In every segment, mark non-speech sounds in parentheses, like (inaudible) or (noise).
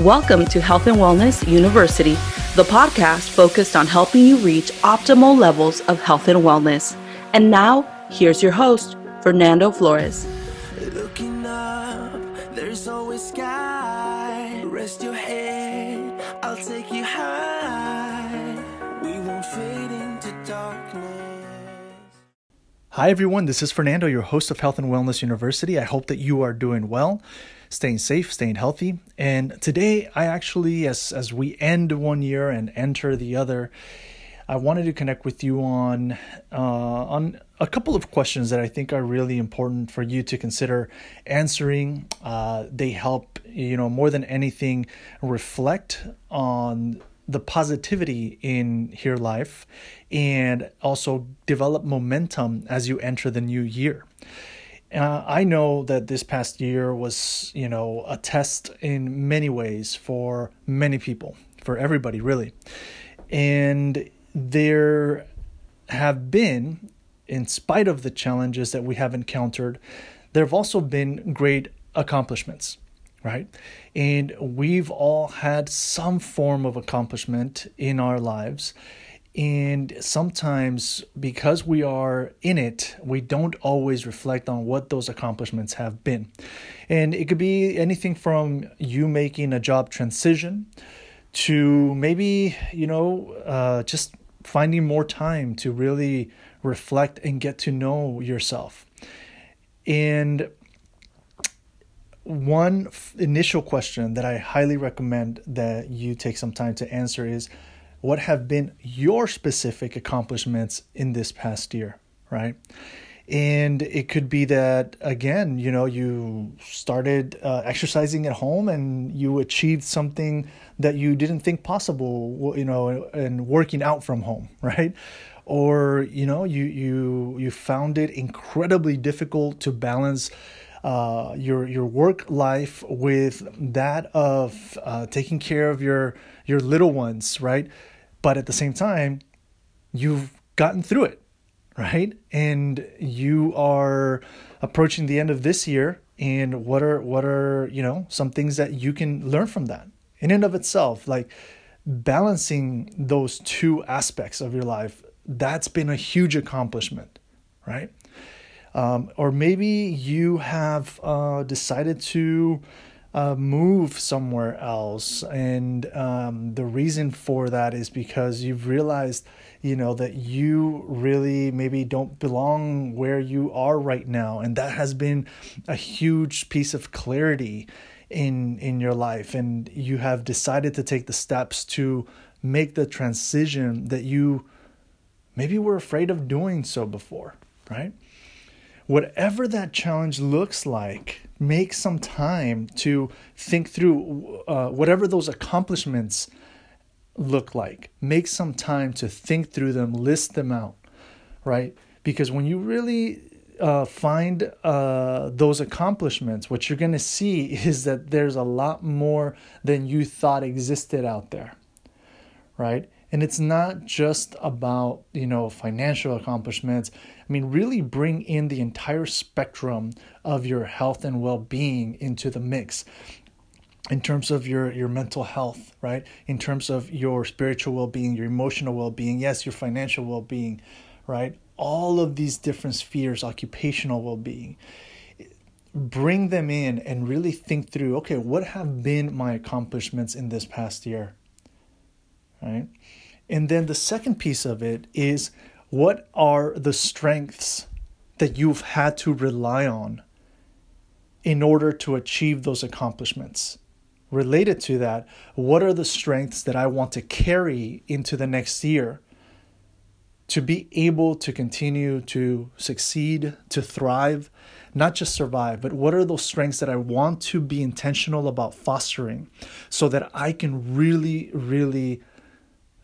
Welcome to Health and Wellness University, the podcast focused on helping you reach optimal levels of health and wellness. And now, here's your host, Fernando Flores. Looking up, there's always sky. Rest your head, I'll take you high. We won't fade into darkness. Hi, everyone. This is Fernando, your host of Health and Wellness University. I hope that you are doing well, staying safe, staying healthy. And today, I actually, as, as we end one year and enter the other, I wanted to connect with you on uh, on a couple of questions that I think are really important for you to consider answering. Uh, they help, you know, more than anything, reflect on the positivity in your life and also develop momentum as you enter the new year. Uh, I know that this past year was, you know, a test in many ways for many people, for everybody, really. And there have been, in spite of the challenges that we have encountered, there have also been great accomplishments, right? And we've all had some form of accomplishment in our lives. And sometimes, because we are in it, we don't always reflect on what those accomplishments have been. And it could be anything from you making a job transition to maybe, you know, uh, just finding more time to really reflect and get to know yourself. And one f- initial question that I highly recommend that you take some time to answer is what have been your specific accomplishments in this past year, right? And it could be that, again, you know, you started uh, exercising at home and you achieved something that you didn't think possible, you know, and working out from home, (laughs) right? Or, you know, you, you, you found it incredibly difficult to balance uh, your your work life with that of uh, taking care of your your little ones, right? But at the same time, you've gotten through it, right? And you are approaching the end of this year. And what are what are you know some things that you can learn from that in and of itself, like balancing those two aspects of your life. That's been a huge accomplishment, right? Um, or maybe you have uh, decided to uh, move somewhere else, and um, the reason for that is because you've realized, you know, that you really maybe don't belong where you are right now, and that has been a huge piece of clarity in in your life, and you have decided to take the steps to make the transition that you maybe were afraid of doing so before, right? whatever that challenge looks like, make some time to think through uh, whatever those accomplishments look like. Make some time to think through them, list them out, right? Because when you really uh, find uh, those accomplishments, what you're going to see (laughs) is that there's a lot more than you thought existed out there, right? And it's not just about, you know, financial accomplishments. I mean, really bring in the entire spectrum of your health and well-being into the mix in terms of your your mental health, right? In terms of your spiritual well-being, your emotional well-being, yes, your financial well-being, right? All of these different spheres, occupational well-being bring them in and really think through okay what have been my accomplishments in this past year right and then the second piece of it is what are the strengths that you've had to rely on in order to achieve those accomplishments? Related to that, what are the strengths that I want to carry into the next year to be able to continue to succeed, to thrive, not just survive, but what are those strengths that I want to be intentional about fostering so that I can really, really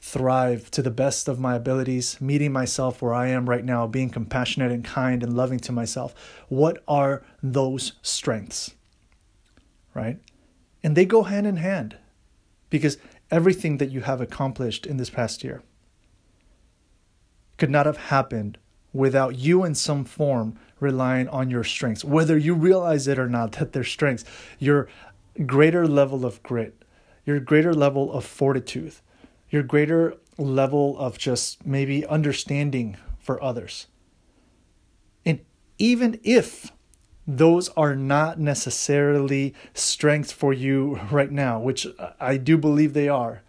thrive to the best of my abilities, meeting myself where I am right now, being compassionate and kind and loving to myself. What are those strengths? Right? And they go hand in hand because everything that you have accomplished in this past year could not have happened without you in some form relying on your strengths, whether you realize it or not that they're strengths, your greater level of grit, your greater level of fortitude, your greater level of just maybe understanding for others. And even if those are not necessarily strengths for you right now, which I do believe they are.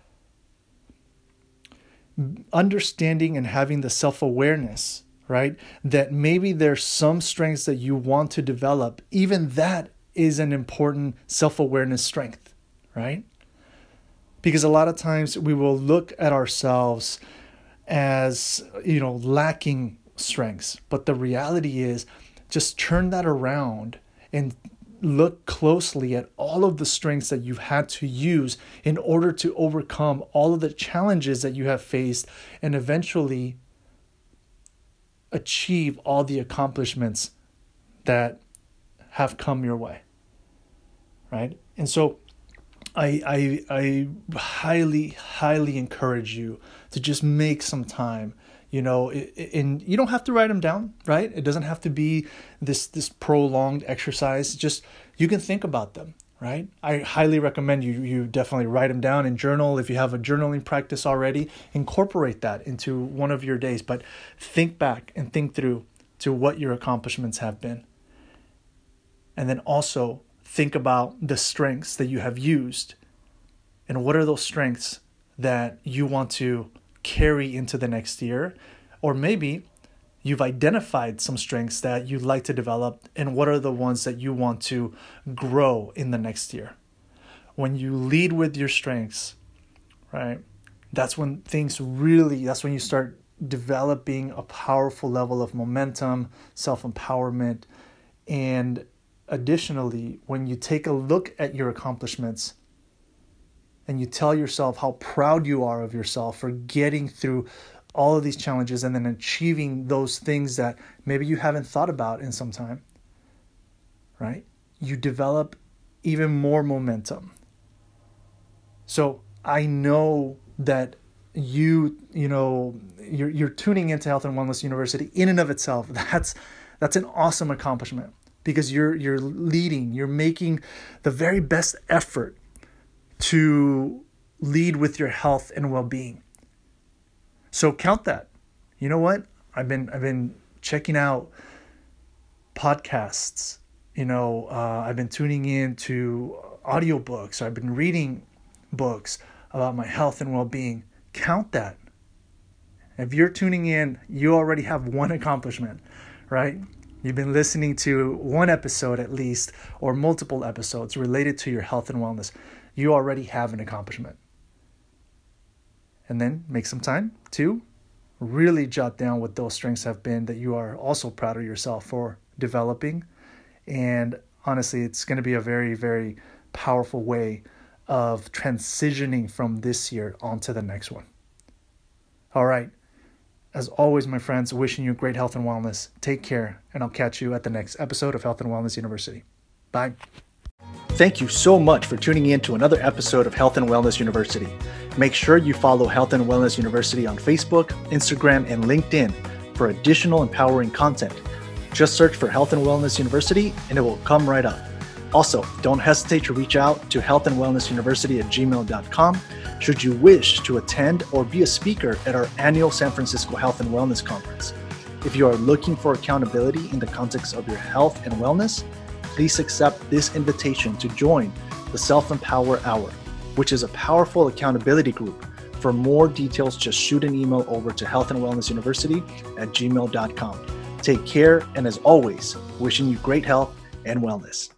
Understanding and having the self awareness, right? That maybe there's some strengths that you want to develop, even that is an important self awareness strength, right? Because a lot of times we will look at ourselves as, you know, lacking strengths, but the reality is, just turn that around and look closely at all of the strengths that you've had to use in order to overcome all of the challenges that you have faced and eventually achieve all the accomplishments that have come your way right? And so I, I i highly highly encourage you to just make some time you know and you don't have to write them down right? It doesn't have to be this this prolonged exercise. Just you can think about them right? I highly recommend you you definitely write them down and journal. If you have a journaling practice already incorporate that into one of your days. But think back and think through to what your accomplishments have been. And then also think about the strengths that you have used and what are those strengths that you want to carry into the next year. Or maybe you've identified some strengths that you'd like to develop, and what are the ones that you want to grow in the next year. When you lead with your strengths, right, that's when things really, that's when you start developing a powerful level of momentum, self empowerment, and additionally, when you take a look at your accomplishments and you tell yourself how proud you are of yourself for getting through all of these challenges and then achieving those things that maybe you haven't thought about in some time, right? You develop even more momentum. So I know that you, you know, you're, you're tuning into Health and Wellness University in and of itself. (laughs) That's, that's an awesome accomplishment because you're, you're leading, you're making the very best effort to lead with your health and well-being. So count that. You know what? I've been I've been checking out podcasts. You know, uh, I've been tuning in to audiobooks. I've been reading books about my health and well-being. Count that. If you're tuning in, you already have one accomplishment, right? You've been listening to one episode at least, or multiple episodes related to your health and wellness you already have an accomplishment. And then make some time to really jot down what those strengths have been that you are also proud of yourself for developing. And honestly, it's going to be a very, very powerful way of transitioning from this year onto the next one. All right. As always, my friends, wishing you great health and wellness. Take care, and I'll catch you at the next episode of Health and Wellness University. Bye. Thank you so much for tuning in to another episode of Health and Wellness University. Make sure you follow Health and Wellness University on Facebook, Instagram, and LinkedIn for additional empowering content. Just search for Health and Wellness University and it will come right up. Also, don't hesitate to reach out to Health and Wellness University at gmail.com should you wish to attend or be a speaker at our annual San Francisco Health and Wellness Conference. If you are looking for accountability in the context of your health and wellness, please accept this invitation to join the Self Empower Hour, which is a powerful accountability group. For more details, just shoot an email over to Health and Wellness University at gmail.com. Take care, and as always, wishing you great health and wellness.